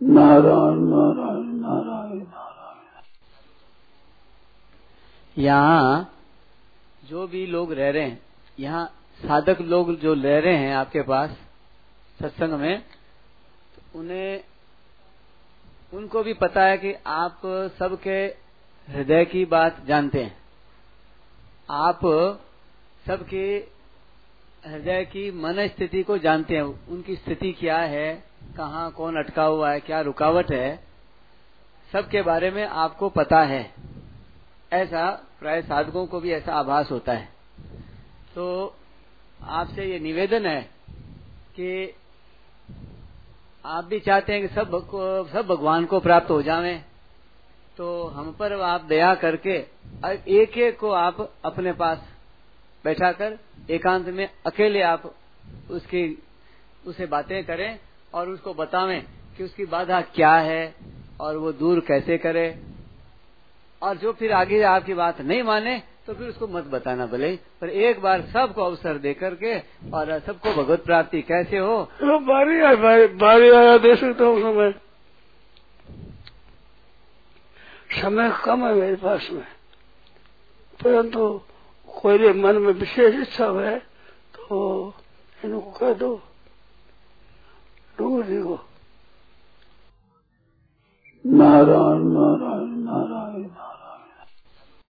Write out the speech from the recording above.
नारायण नारायण नारायण नारायण। यहाँ जो भी लोग रह रहे हैं, यहाँ साधक लोग जो रह रहे हैं आपके पास, सत्संग में तो उन्हें, उनको भी पता है कि आप सबके हृदय की बात जानते हैं। आप सबके हृदय की मन स्थिति को जानते हैं, उनकी स्थिति क्या है कहाँ कौन अटका हुआ है, क्या रुकावट है, सबके बारे में आपको पता है। ऐसा प्राय साधकों को भी ऐसा आभास होता है। तो आपसे ये निवेदन है कि आप भी चाहते हैं कि सब सब भगवान को प्राप्त हो जावे तो हम पर आप दया करके एक एक को आप अपने पास बैठा कर एकांत में अकेले आप उसकी उसे बातें करें। और उसको बतावें कि उसकी बाधा क्या है और वो दूर कैसे करे। और जो फिर आगे आपकी बात नहीं माने तो फिर उसको मत बताना भले पर एक बार सबको अवसर दे करके और सबको भगवत प्राप्ति कैसे हो। तो बारी आया बारी, बारी आया दे सकता हूँ समय समय कम है मेरे पास में। परंतु कोई मन में विशेष इच्छा है तो इनको कह दो। को नारायण नारायण नारायण नारायण।